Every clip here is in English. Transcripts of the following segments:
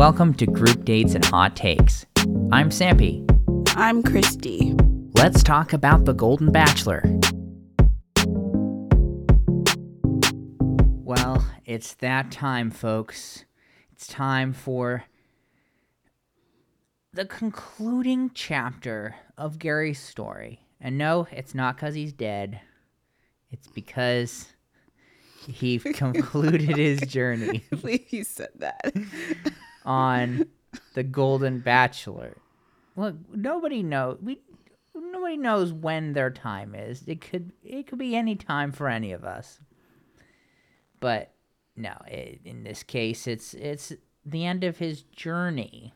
welcome to Group Dates and Hot Takes. I'm Sampy. I'm Christy. Let's talk about The Golden Bachelor. Well, it's that time, folks. It's time for the concluding chapter of Gary's story. And no, it's not because he's dead, it's because he concluded his journey I believe you said that. On the Golden Bachelor. Look, nobody knows. We nobody knows when their time is. It could it could be any time for any of us. But no, it, in this case, it's it's the end of his journey,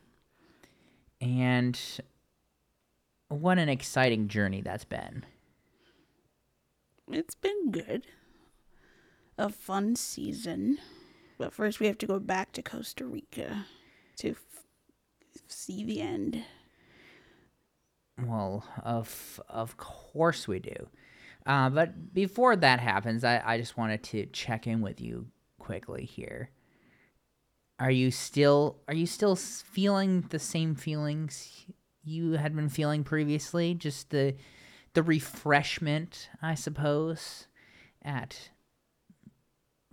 and what an exciting journey that's been. It's been good. A fun season. But first, we have to go back to Costa Rica to f- see the end. Well, of of course we do. Uh, but before that happens, I, I just wanted to check in with you quickly here. Are you still are you still feeling the same feelings you had been feeling previously? Just the the refreshment, I suppose, at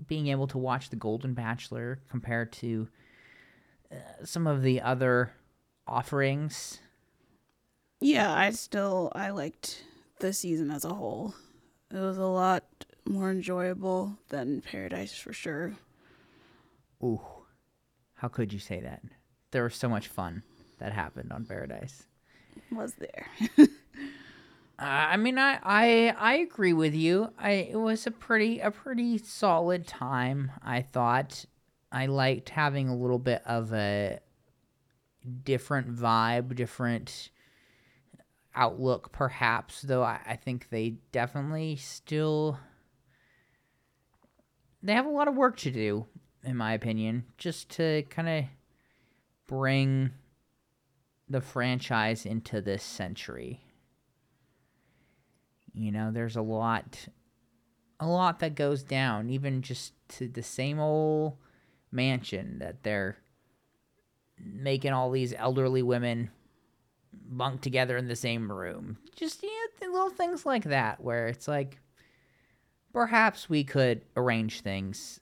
being able to watch The Golden Bachelor compared to uh, some of the other offerings. Yeah, I still I liked the season as a whole. It was a lot more enjoyable than Paradise for sure. Ooh, how could you say that? There was so much fun that happened on Paradise. Was there? Uh, I mean, I, I I agree with you. I it was a pretty a pretty solid time. I thought I liked having a little bit of a different vibe, different outlook, perhaps. Though I, I think they definitely still they have a lot of work to do, in my opinion, just to kind of bring the franchise into this century. You know, there's a lot a lot that goes down, even just to the same old mansion that they're making all these elderly women bunk together in the same room. Just you know, little things like that where it's like perhaps we could arrange things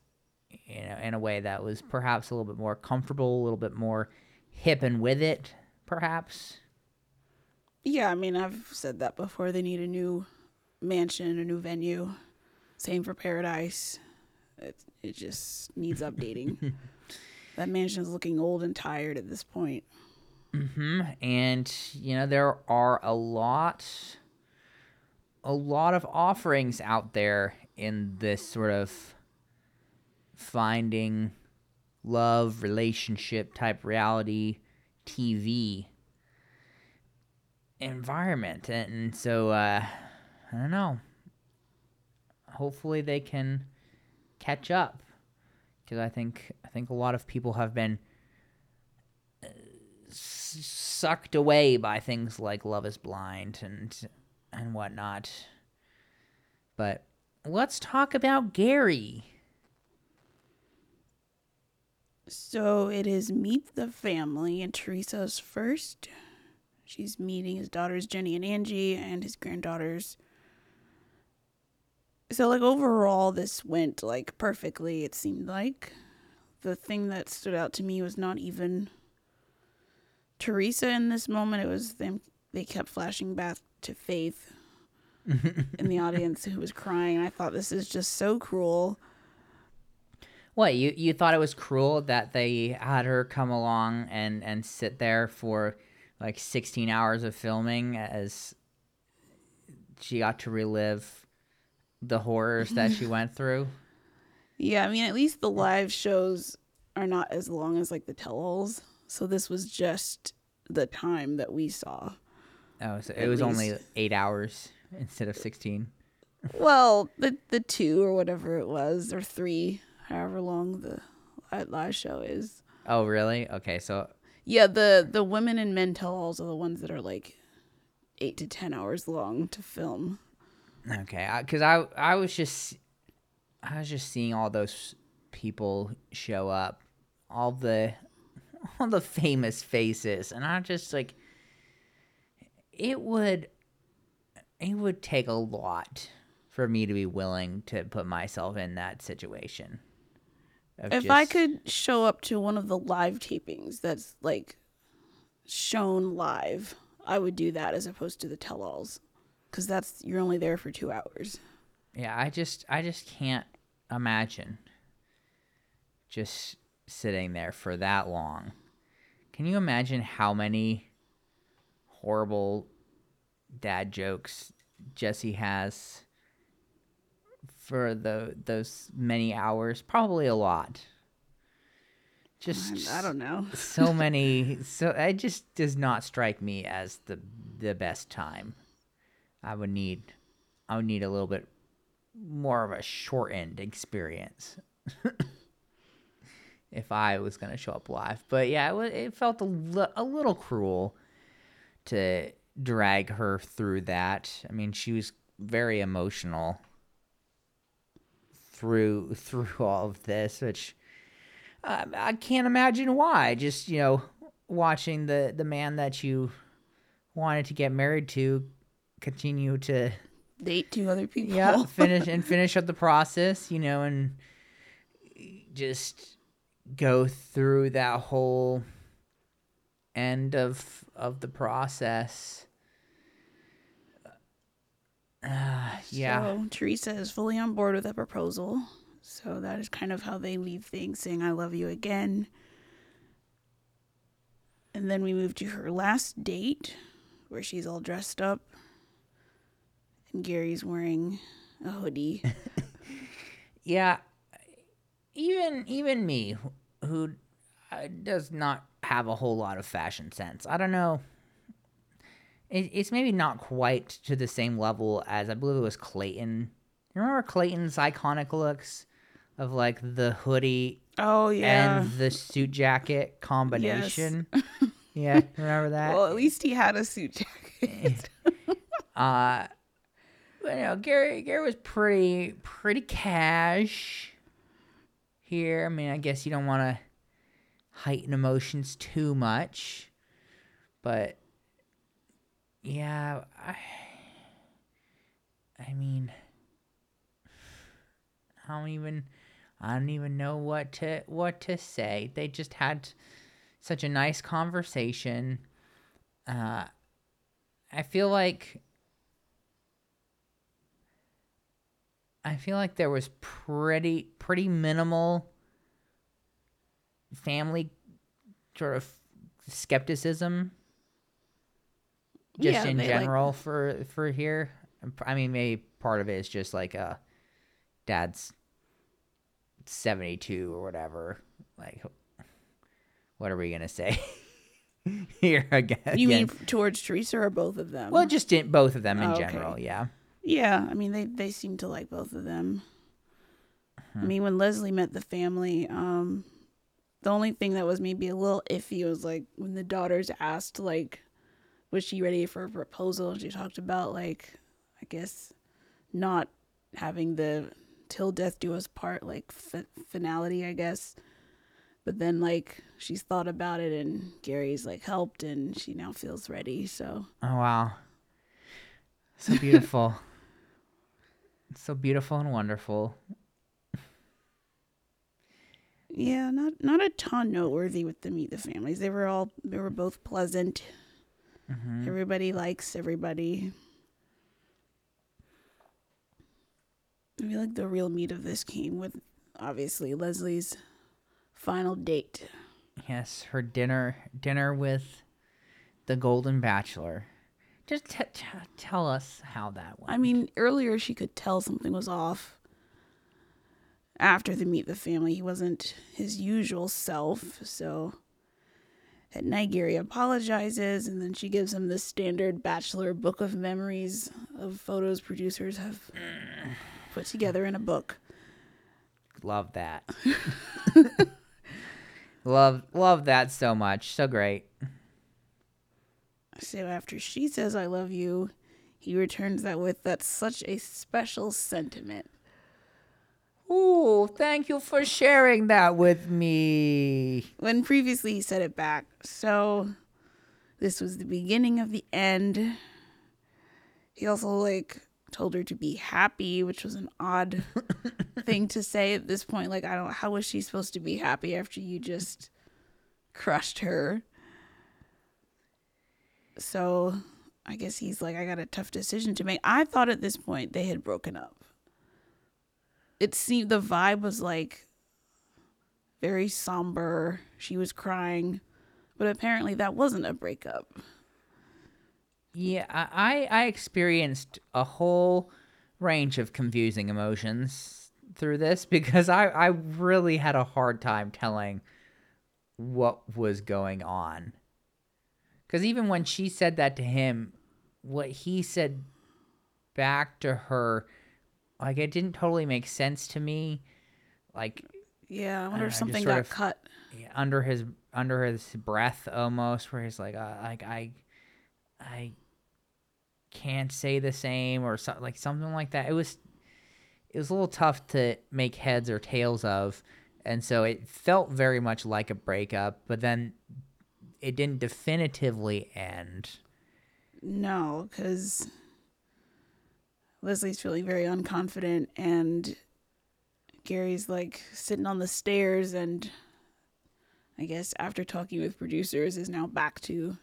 you know in a way that was perhaps a little bit more comfortable, a little bit more hip and with it, perhaps. Yeah, I mean, I've said that before. They need a new mansion, a new venue. Same for Paradise. It, it just needs updating. that mansion is looking old and tired at this point. Mm-hmm. And you know there are a lot, a lot of offerings out there in this sort of finding love relationship type reality TV environment, and so uh, I don't know. Hopefully they can catch up because I think I think a lot of people have been uh, sucked away by things like Love Is Blind and and whatnot. But let's talk about Gary. So it is Meet the Family, and Theresa's first. She's meeting his daughters, Jenny and Angie, and his granddaughters. So, like, overall, this went, like, perfectly, it seemed like. The thing that stood out to me was not even Theresa in this moment. It was them, they kept flashing back to Faith in the audience who was crying. I thought, this is just so cruel. What you you thought it was cruel that they had her come along and and sit there for like 16 hours of filming as she got to relive the horrors that she went through. Yeah, I mean, at least the live shows are not as long as like the tell-alls. So this was just the time that we saw. Oh, so it was only 8 hours instead of 16. Well, the the two or whatever it was, or three, however long the uh, live show is. Oh, really? Okay, so Yeah, the the women and men tell-alls are the ones that are like eight to ten hours long to film. Okay, because I, I was just I was just seeing all those people show up, all the all the famous faces, and I just like it would it would take a lot for me to be willing to put myself in that situation. of If I could show up to one of the live tapings that's like shown live, I would do that as opposed to the tell-alls, because that's you're only there for two hours. Yeah, I just I just can't imagine just sitting there for that long. Can you imagine how many horrible dad jokes Jesse has for the those many hours? Probably a lot. Just I don't know. so many so it just does not strike me as the the best time i would need i would need a little bit more of a shortened experience if i was to show up live but yeah it, it felt a, li- a little cruel to drag her through that i mean she was very emotional through through all of this which I, I can't imagine why. Just you know, watching the the man that you wanted to get married to continue to Date two other people. yeah finish and finish up the process, you know, and just go through that whole end of of the process. Uh, yeah. So Theresa is fully on board with the proposal. So that is kind of how they leave things, saying "I love you" again. And then we move to her last date, where she's all dressed up, and Gary's wearing a hoodie. yeah even even me who uh, does not have a whole lot of fashion sense i don't know it, it's maybe not quite to the same level as i believe it was clayton you remember clayton's iconic looks of like the hoodie Oh yeah. and the suit jacket combination yeah remember that well, at least he had a suit jacket. Uh, but, you know, Gary Gary was pretty pretty cash here. I mean, I guess you don't want to heighten emotions too much, but yeah, I I mean, I don't even I don't even know what to what to say. They just had such a nice conversation. Uh, I feel like I feel like there was pretty pretty minimal family sort of skepticism just Yeah, in they, like- general for for here. I mean, maybe part of it is just like uh dad's 72 or whatever. Like what are we going to say? here again. you mean towards Theresa or both of them? Well, just in, both of them in Oh, okay. general, yeah. Yeah, I mean they they seem to like both of them. I mean when Leslie met the family, um the only thing that was maybe a little iffy was like when the daughters asked like was she ready for a proposal? She talked about like I guess not having the till death do us part like f- finality, I guess. But then like she's thought about it and Gary's like helped and she now feels ready. So Oh wow. So beautiful. It's so beautiful and wonderful. Yeah, not not a ton noteworthy with the meet the families. They were all they were both pleasant. Mm-hmm. Everybody likes everybody. I feel like the real meat of this came with obviously Leslie's final date. Yes, her dinner dinner with the Golden Bachelor. Just t- t- tell us how that went. I mean, earlier she could tell something was off. After the meet the family, he wasn't his usual self, so at night Gary apologizes and then she gives him the standard bachelor book of memories of photos producers have put together in a book. love that. love love that so much. So great. So after she says I love you, he returns that with that's such a special sentiment. Ooh. you. Thank you for sharing that with me. When previously he said it back. So this was the beginning of the end. He also like told her to be happy, which was an odd thing to say at this point. Like, I don't, how was she supposed to be happy after you just crushed her? So I guess he's like, I got a tough decision to make. I thought at this point they had broken up. It seemed the vibe was like very somber. She was crying, but apparently that wasn't a breakup. Yeah, I I experienced a whole range of confusing emotions through this because I I really had a hard time telling what was going on. Cuz even when she said that to him, what he said back to her like it didn't totally make sense to me. Like Yeah, I wonder if Uh, something got of- cut. under his under his breath almost where he's like uh, like I I can't say the same or so, like something like that. It was it was a little tough to make heads or tails of and so it felt very much like a breakup, but then it didn't definitively end. No, because Leslie's feeling very unconfident, and Gary's like sitting on the stairs, and I guess after talking with producers, is now back to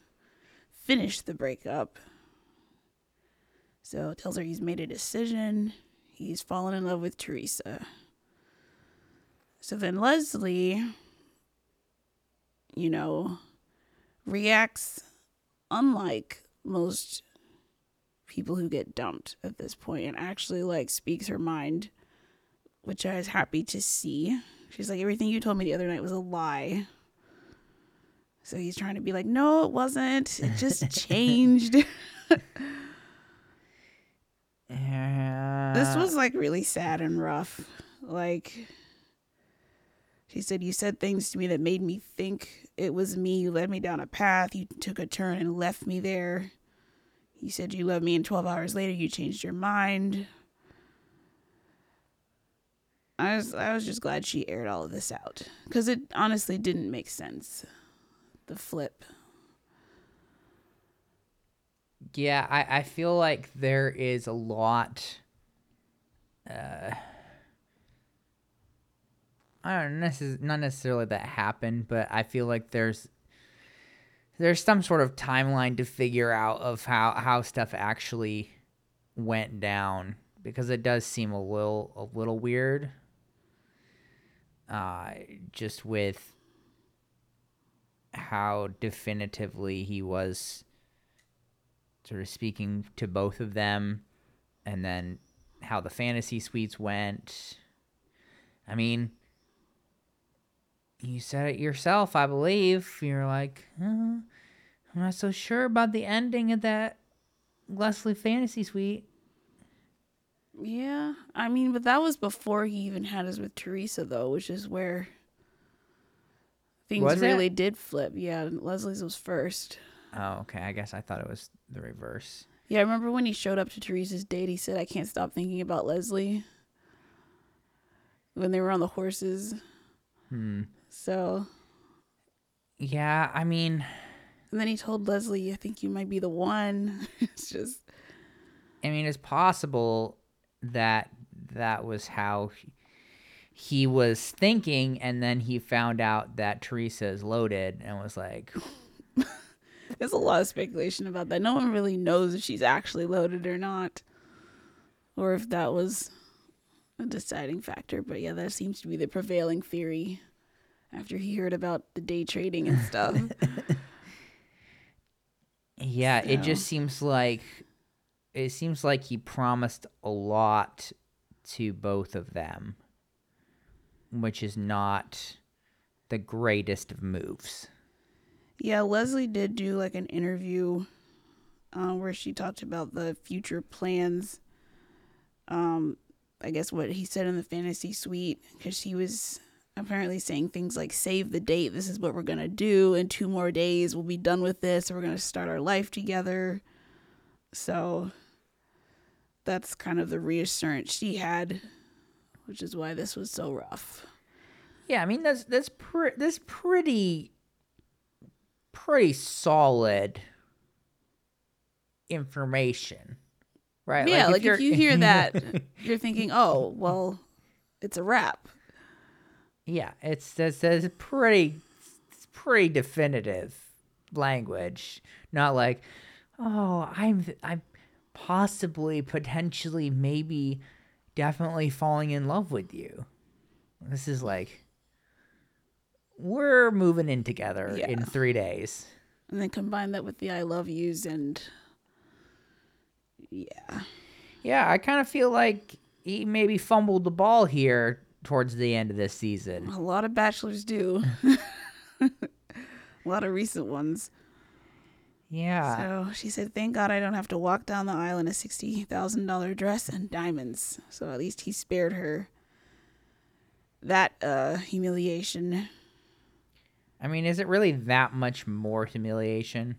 finish the breakup. So tells her he's made a decision. He's fallen in love with Theresa. So then Leslie, you know, reacts unlike most people who get dumped at this point and actually like speaks her mind which i was happy to see. She's like everything you told me the other night was a lie. So he's trying to be like no it wasn't. It just changed. This was like really sad and rough. Like she said you said things to me that made me think it was me. You led me down a path. You took a turn and left me there. You said you loved me and 12 hours later you changed your mind. I was i was just glad she aired all of this out cuz it honestly didn't make sense the flip. Yeah, I, I feel like there is a lot. Uh, I don't necess- not necessarily that happened, but I feel like there's there's some sort of timeline to figure out of how how stuff actually went down because it does seem a little a little weird. Uh, just with how definitively he was sort of speaking to both of them and then how the fantasy suites went. I mean, you said it yourself, I believe. You're like, I'm not so sure about the ending of that Leslie fantasy suite. yeah i mean but that was before he even had his with theresa though which is where things Was it? really did flip yeah leslie's was first Oh, okay. I guess I thought it was the reverse. Yeah, I remember when he showed up to Theresa's date, he said, I can't stop thinking about Leslie. When they were on the horses. Hmm. So, Yeah, I mean, and then he told Leslie, I think you might be the one. it's just, I mean, it's possible that that was how he, he was thinking, and then he found out that Theresa is loaded and was like, there's a lot of speculation about that. No one really knows if she's actually loaded or not. Or if that was a deciding factor. But yeah, that seems to be the prevailing theory after he heard about the day trading and stuff. Yeah, it just seems like it seems like he promised a lot to both of them, which is not the greatest of moves. Yeah, Leslie did do like an interview uh, where she talked about the future plans. Um, I guess what he said in the fantasy suite because she was apparently saying things like "Save the date. This is what we're gonna do. In two more days, we'll be done with this. We're gonna start our life together." So that's kind of the reassurance she had which is why this was so rough. Yeah, I mean that's that's pre- that's pretty pretty solid information, right? yeah, like, if, you're- you hear that, you're thinking, "Oh, well, it's a wrap." Yeah, it's that's, that's pretty it's pretty definitive language, not like, oh, I'm I'm possibly potentially maybe definitely falling in love with you. This is like we're moving in together in three days. And then combine that with the "I love yous" and yeah, Yeah, I kind of feel like he maybe fumbled the ball here towards the end of this season. a lot of bachelors do. a lot of recent ones. Yeah. So she said, "Thank God I don't have to walk down the aisle in a sixty thousand dollar dress and diamonds." So at least he spared her that uh, humiliation. I mean, is it really that much more humiliation?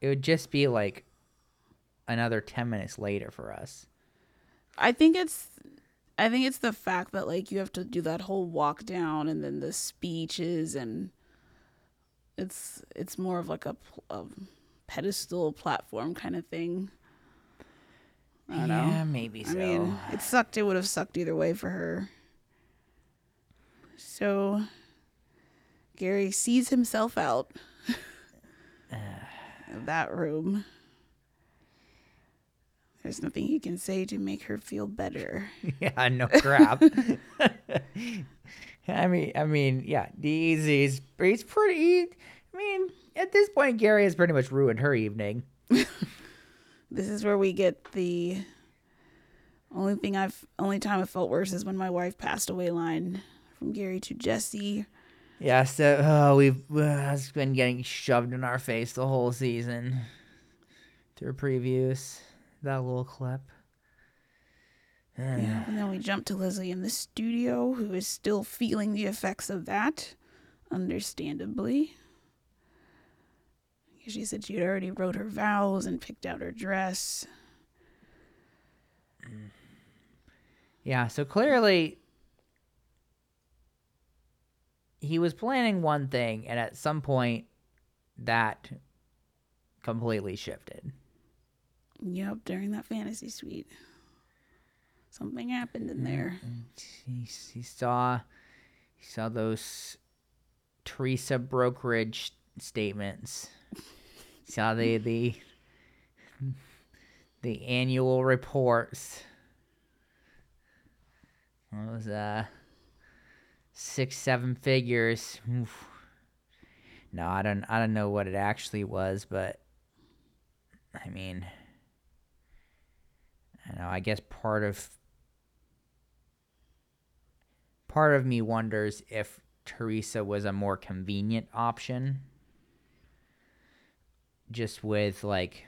It would just be like another 10 minutes later for us. I think it's, I think it's the fact that like you have to do that whole walk down and then the speeches and it's it's more of like a, a pedestal platform kind of thing. I don't yeah, know. maybe so. I mean, it sucked. It would have sucked either way for her. So, Gary sees himself out of that room. There's nothing he can say to make her feel better. yeah, no crap. I mean, I mean, yeah, he's, he's, he's pretty. I mean, at this point, Gary has pretty much ruined her evening. This is where we get the only thing I've only time I felt worse is when my wife passed away line from Gary to Jesse. Yeah, so oh, we've uh, it's been getting shoved in our face the whole season through previews. That little clip. Yeah, and then we jump to Leslie in the studio, who is still feeling the effects of that, understandably. She said she had already wrote her vows and picked out her dress. Yeah, so clearly he was planning one thing, and at some point that completely shifted. Yep, during that fantasy suite. Something happened in there. He, he saw he saw those Theresa brokerage statements. Saw the the the annual reports. It was uh six seven figures. Oof. No, I don't I don't know what it actually was, but I mean I know I guess part of part of me wonders if Theresa was a more convenient option. Just with like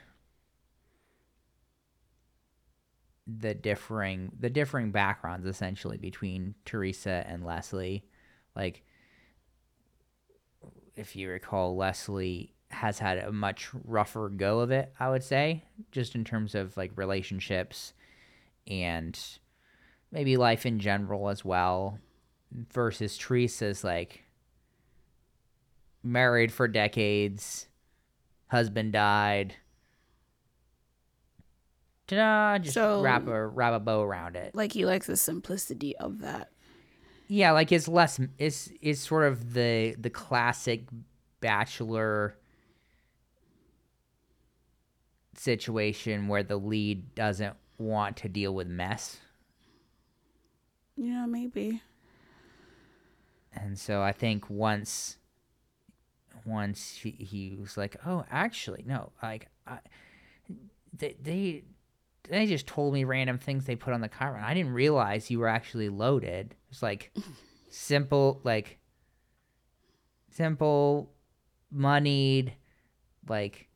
the differing the differing backgrounds essentially between Theresa and Leslie. Like if you recall Leslie has had a much rougher go of it, I would say, just in terms of like relationships and maybe life in general as well versus Theresa's like married for decades, husband died. Ta-da! Just So- wrap a wrap a bow around it. Like he likes the simplicity of that. Yeah, like it's less. It's it's sort of the the classic bachelor situation where the lead doesn't want to deal with mess. Yeah, maybe. and so I think once once he, he was like, "Oh, actually, no, like I, they they they just told me random things they put on the car, and I didn't realize you were actually loaded." It's like simple, like simple, moneyed, like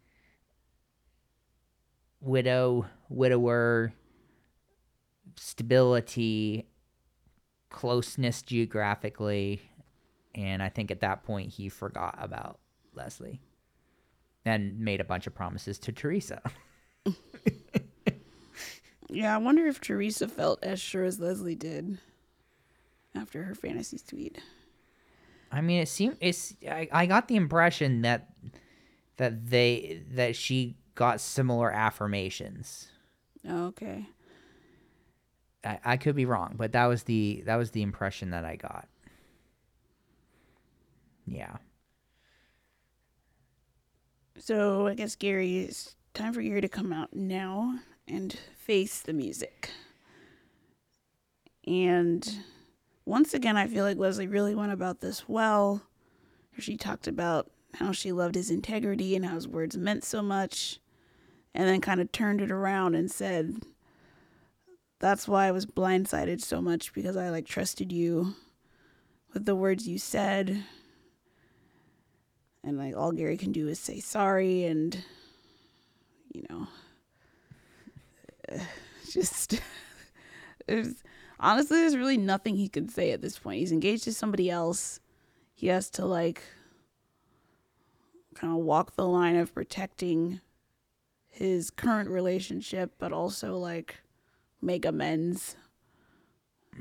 widow, widower, stability, closeness geographically, and I think at that point he forgot about Leslie and made a bunch of promises to Theresa. Yeah, I wonder if Theresa felt as sure as Leslie did after her fantasy suite. I mean, it seemed it's. I, I got the impression that that they that she got similar affirmations. Okay. I, I could be wrong, but that was the that was the impression that I got. Yeah. So I guess Gary, it's time for Gary to come out now and face the music. And once again, I feel like Leslie really went about this well. She talked about how she loved his integrity and how his words meant so much, and then kind of turned it around and said, That's why I was blindsided so much because I like trusted you with the words you said. And like all Gary can do is say sorry and, you know, just there's honestly there's really nothing he can say at this point. He's engaged to somebody else. He has to like kind of walk the line of protecting his current relationship but also like make amends.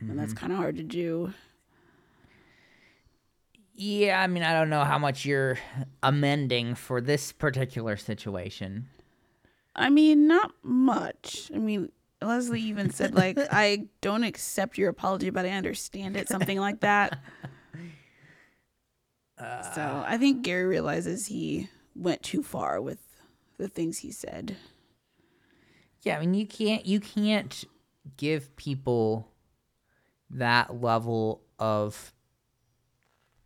And that's mm-hmm. kind of hard to do. Yeah, I mean, I don't know how much you're amending for this particular situation. I mean, not much. I mean, Leslie even said like, "I don't accept your apology, but I understand it," something like that. so uh. I think Gary realizes he went too far with the things he said. Yeah, I mean, you can't you can't give people that level of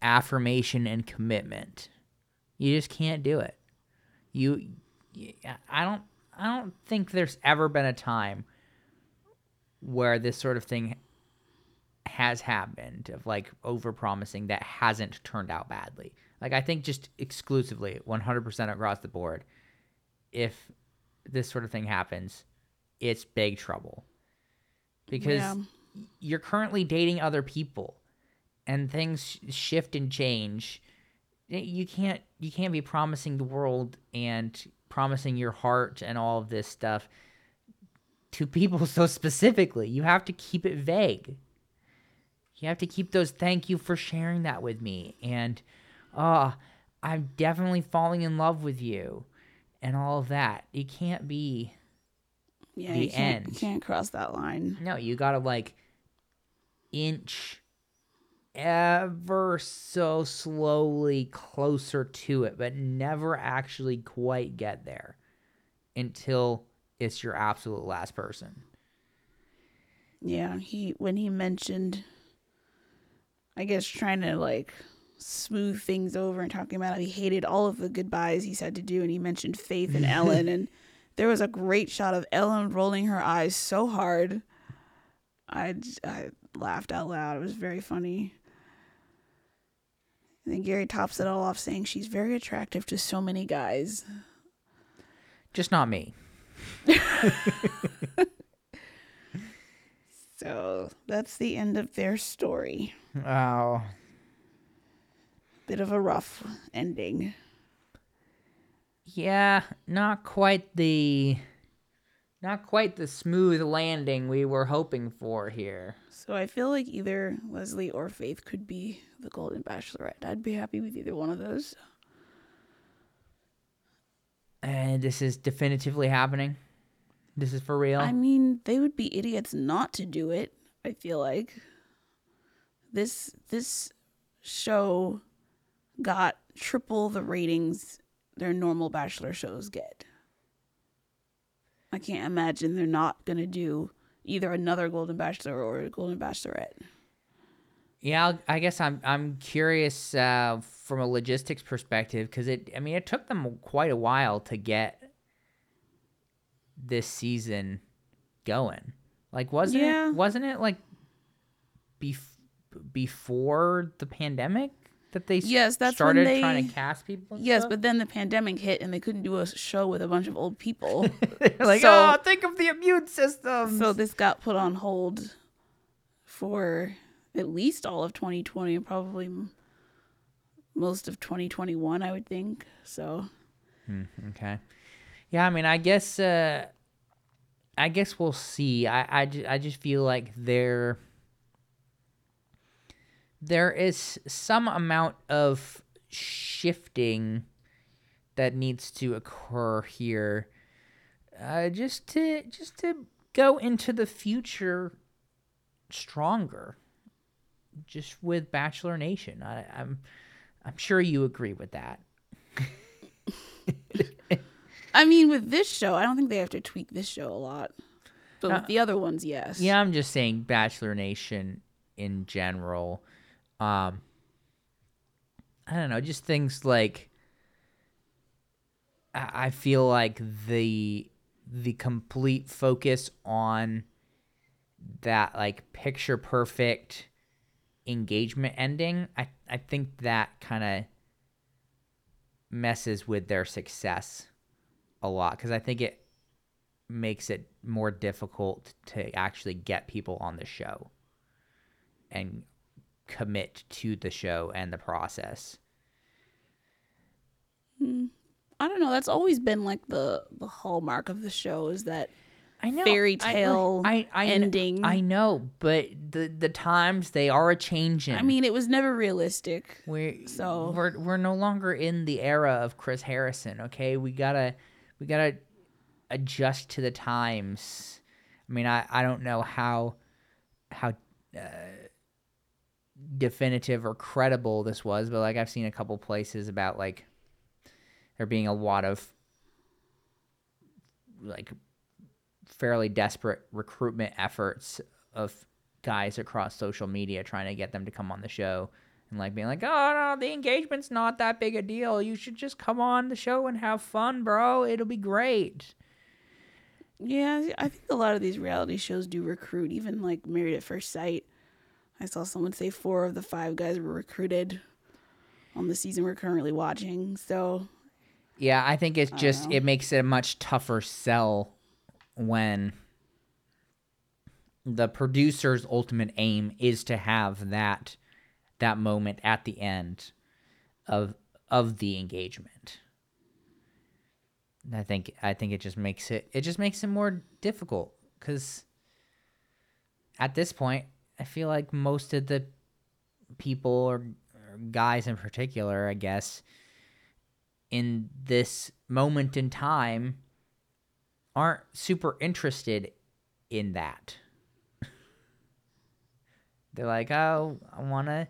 affirmation and commitment. You just can't do it. You, I don't, I don't think there's ever been a time where this sort of thing has happened of like over promising that hasn't turned out badly. Like I think just exclusively 100% across the board, if this sort of thing happens, it's big trouble. Because Yeah. you're currently dating other people and things shift and change you can't you can't be promising the world and promising your heart and all of this stuff to people so specifically you have to keep it vague you have to keep those thank you for sharing that with me and oh i'm definitely falling in love with you and all of that it can't be Yeah, The you can't, you can't cross that line. No, you gotta like inch ever so slowly closer to it, but never actually quite get there until it's your absolute last person. Yeah, he when he mentioned, I guess trying to like smooth things over and talking about how he hated all of the goodbyes he's had to do, and he mentioned Faith and Ellen, and there was a great shot of Ellen rolling her eyes so hard, I, I laughed out loud. It was very funny. And then Gary tops it all off saying she's very attractive to so many guys. Just not me. So that's the end of their story. Oh. Bit of a rough ending. Yeah, not quite the not quite the smooth landing we were hoping for here. So I feel like either Leslie or Faith could be the Golden Bachelorette. I'd be happy with either one of those. And this is definitively happening. This is for real. I mean, they would be idiots not to do it. I feel like this this show got triple the ratings their normal Bachelor shows get. I can't imagine they're not gonna do either another Golden Bachelor or a Golden Bachelorette. Yeah, I'll- I guess I'm I'm curious uh, from a logistics perspective because it. I mean, it took them quite a while to get this season going. Like, wasn't Yeah. it? Wasn't it like bef- before the pandemic that they Yes, that's when started they- trying to cast people? Yes, stuff? but then the pandemic hit and they couldn't do a show with a bunch of old people. Like, so- oh, think of the immune system. so this got put on hold for at least all of 2020 and probably most of 2021, I would think. So, Okay. Yeah, I mean, I guess uh I guess we'll see. I I, I just feel like there there is some amount of shifting that needs to occur here uh, just to just to go into the future stronger just with bachelor nation I, i'm i'm sure you agree with that I mean, with this show, I don't think they have to tweak this show a lot. But Uh, with the other ones, yes. yeah i'm just saying bachelor nation in general um i don't know just things like i feel like the the complete focus on that like picture perfect engagement ending i i think that kind of messes with their success a lot because i think it makes it more difficult to actually get people on the show and commit to the show and the process. I don't know. That's always been like the the hallmark of the show is that I know Fairy I- tale I, I, ending. I know, but the the times they are a changing. I mean, it was never realistic. we so- we're we're no longer in the era of Chris Harrison. Okay, we gotta we gotta adjust to the times. I mean, I I don't know how how uh, definitive or credible this was, but like I've seen a couple places about like there being a lot of like fairly desperate recruitment efforts of guys across social media trying to get them to come on the show and like being like, "Oh no, the engagement's not that big a deal. You should just come on the show and have fun, bro. It'll be great." Yeah, I think a lot of these reality shows do recruit, even like Married at First Sight. I saw someone say four of the five guys were recruited on the season we're currently watching. So Yeah, I think it's just it makes it a much tougher sell when the producer's ultimate aim is to have that that moment at the end of of the engagement. I think I think it just makes it it just makes it more difficult cuz at this point I feel like most of the people or, guys in particular, I guess, in this moment in time aren't super interested in that. They're like, oh, I want to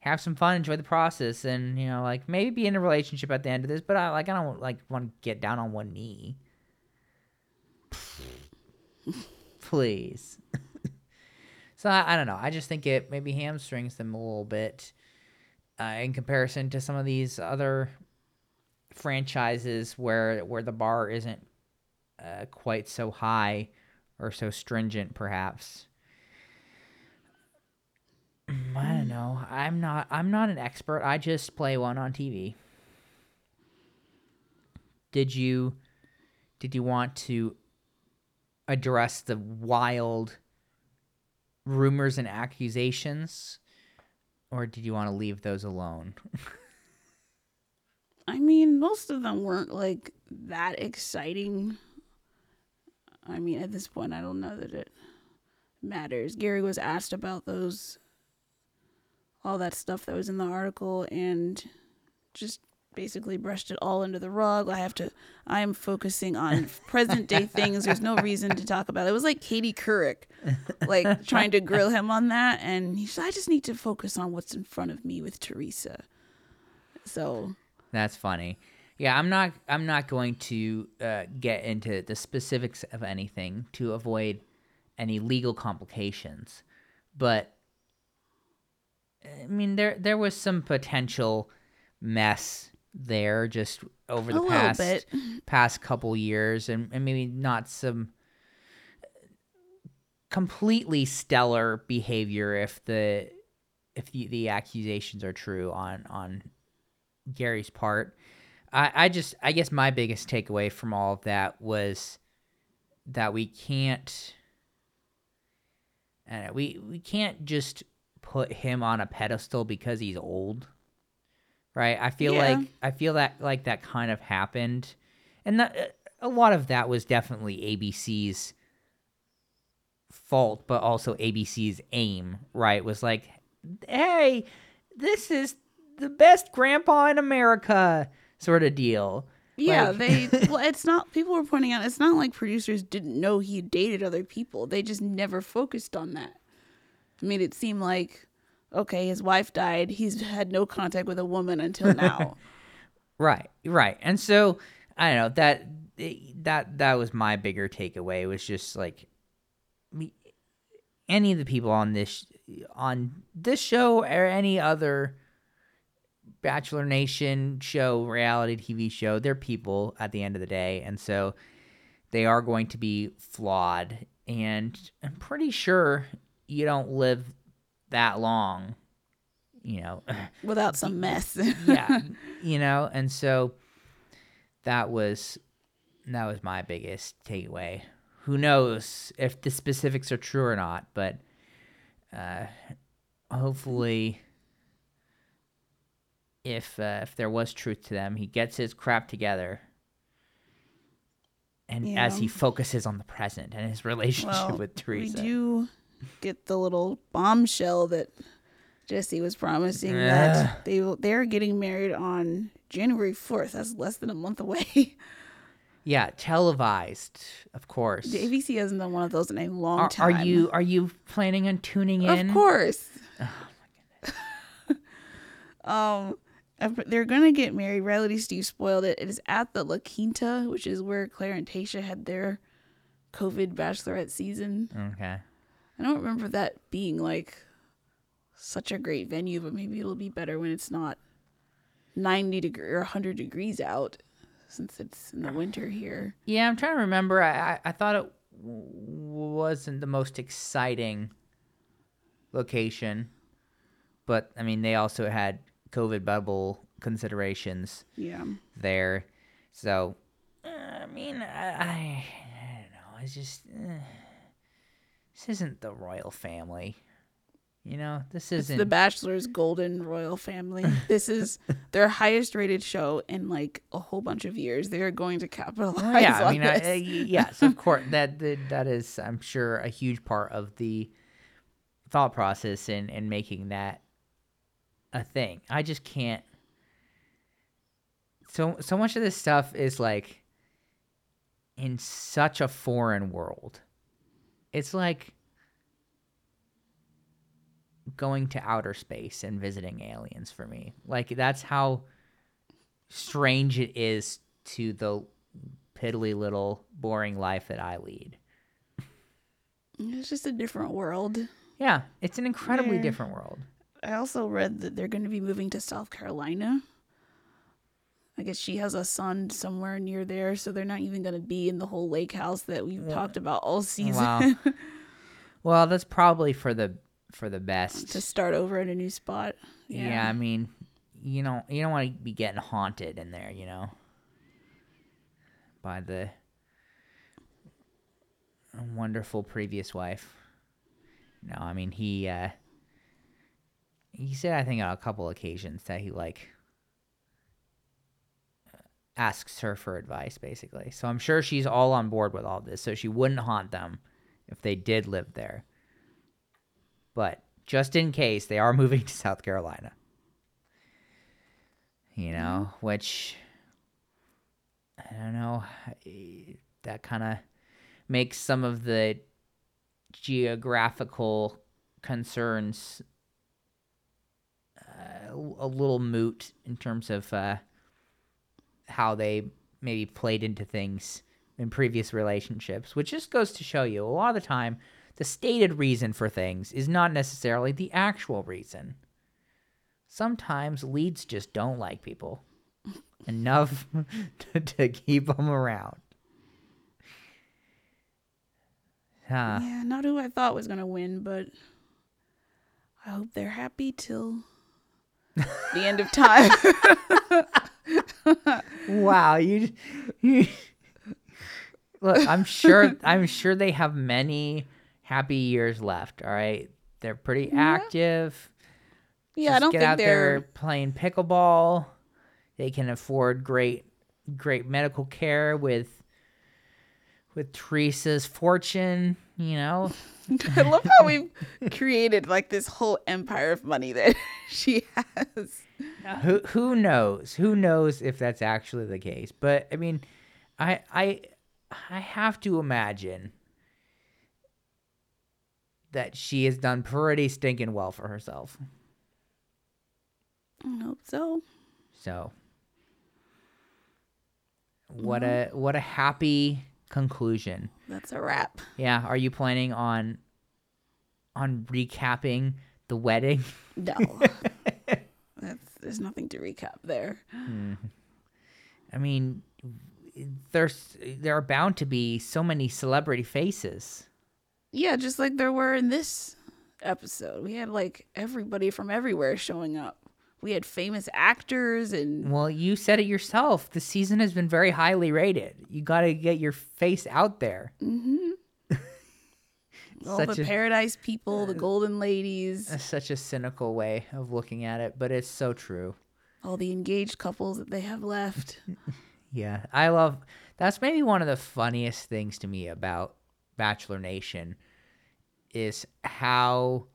have some fun, enjoy the process, and you know, like maybe be in a relationship at the end of this. But I like, I don't like want to get down on one knee. Please. so I, I don't know. I just think it maybe hamstrings them a little bit uh, in comparison to some of these other franchises where where the bar isn't uh, quite so high or so stringent perhaps. Mm, i don't know. I'm not i'm not an expert. I just play one on tv did you did you want to address the wild rumors and accusations or did you want to leave those alone I mean, most of them weren't like that exciting. I mean, at this point, I don't know that it matters. Gary was asked about those, all that stuff that was in the article, and just basically brushed it all under the rug. I have to, I am focusing on present day things. There's no reason to talk about it. It was like Katie Couric, like trying to grill him on that. And he said, I just need to focus on what's in front of me with Theresa. So, That's funny. Yeah, I'm not. I'm not going to uh, get into the specifics of anything to avoid any legal complications, but I mean, there there was some potential mess there just over the past bit. past couple years, and, and maybe not some completely stellar behavior if the if the, the accusations are true on on Gary's part. I, I just I guess my biggest takeaway from all of that was that we can't we we can't just put him on a pedestal because he's old. Right? I feel Yeah. like I feel that like that kind of happened. And that, uh, a lot of that was definitely ABC's fault, but also ABC's aim, right? Was like, hey, this is the best grandpa in America, sort of deal. Yeah, Like- they. Well, it's not. People were pointing out it's not like producers didn't know he dated other people. They just never focused on that. I mean, it seemed like, okay, his wife died. He's had no contact with a woman until now. Right, right. And so I don't know that that that was my bigger takeaway was just like me, any of the people on this on this show or any other Bachelor Nation show, reality TV show, they're people at the end of the day, and so they are going to be flawed. And I'm pretty sure you don't live that long, you know. without some mess. yeah you know and so that was that was my biggest takeaway who knows if the specifics are true or not but uh hopefully if uh, if there was truth to them he gets his crap together and as he focuses on the present and his relationship well, with we Theresa do get the little bombshell that Jesse was promising Ugh. that they they're getting married on January fourth. That's less than a month away. yeah televised of course The ABC hasn't done one of those in a long are, time. are you are you planning on tuning in Of course. um, they're gonna get married. Reality Steve spoiled it. It is at the La Quinta, which is where Clare and Tayshia had their COVID bachelorette season. okay I don't remember that being like such a great venue, but maybe it'll be better when it's not ninety degree or hundred degrees out, since it's in the winter here. Yeah, I'm trying to remember. I I, I thought it w- wasn't the most exciting location, but I mean they also had COVID bubble considerations Yeah. there, so I mean I, I, I don't know. It's just uh, this isn't the royal family, you know. This isn't the Bachelor's Golden Royal Family. This is their highest rated show in like a whole bunch of years. They are going to capitalize Well, yeah, I mean, I, uh, yes, of course. That, that that is, I'm sure, a huge part of the thought process in in making that a thing. I just can't. So so much of this stuff is like in such a foreign world. It's like going to outer space and visiting aliens for me. Like that's how strange it is to the piddly little boring life that I lead. It's just a different world. Yeah, it's an incredibly different world. I also read that they're going to be moving to South Carolina. I guess she has a son somewhere near there, so they're not even going to be in the whole lake house that we've talked about all season Wow. well, that's probably for the for the best. to start over in a new spot. yeah. I mean, you know, you don't want to be getting haunted in there, you know, by the wonderful previous wife. No, I mean he uh he said I think on a couple occasions that he like asks her for advice basically. So I'm sure she's all on board with all this. So she wouldn't haunt them if they did live there. But just in case they are moving to South Carolina. You know, which I don't know, that kind of makes some of the geographical concerns uh, a little moot in terms of uh, how they maybe played into things in previous relationships, which just goes to show you a lot of the time the stated reason for things is not necessarily the actual reason. Sometimes leads just don't like people enough to, to keep them around. Huh. Yeah, not who I thought was going to win, but I hope they're happy till the end of time. Wow, you, you look. I'm sure. I'm sure they have many happy years left. All right, they're pretty active. yeah, I don't get think out they're. there playing pickleball. They can afford great, great medical care with with Theresa's fortune. You know, I love how we've created like this whole empire of money that she has. Who who knows? Who knows if that's actually the case? But I mean, I I I have to imagine that she has done pretty stinking well for herself. I hope so. So what a what a happy conclusion. That's a wrap. Yeah, are you planning on on recapping the wedding? No. There's nothing to recap there. Hmm. I mean, there's there are bound to be so many celebrity faces. Yeah, just like there were in this episode. We had like everybody from everywhere showing up. We had famous actors and Well, you said it yourself. The season has been very highly rated. You got to get your face out there. Mm-hmm. All Such the a- paradise people, the golden ladies, That's such a cynical way of looking at it, but it's so true. all the engaged couples that they have left. Yeah, I love. That's maybe one of the funniest things to me about Bachelor Nation is how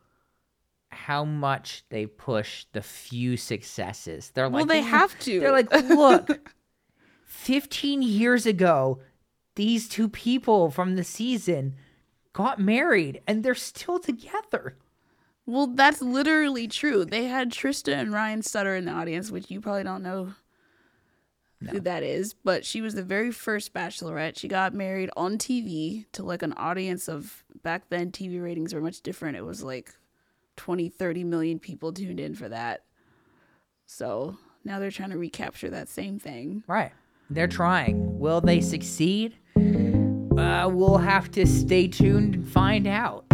how much they push the few successes. They're like, Well, they have to. They're like, look, fifteen years ago, these two people from the season got married, and they're still together. Well, that's literally true. They had Trista and Ryan Sutter in the audience, which you probably don't know who that is, but she was the very first bachelorette. She got married on TV to like an audience of back then TV ratings were much different. It was like 20, 30 million people tuned in for that. So now they're trying to recapture that same thing. Right. They're trying. Will they succeed? Uh, we'll have to stay tuned and find out.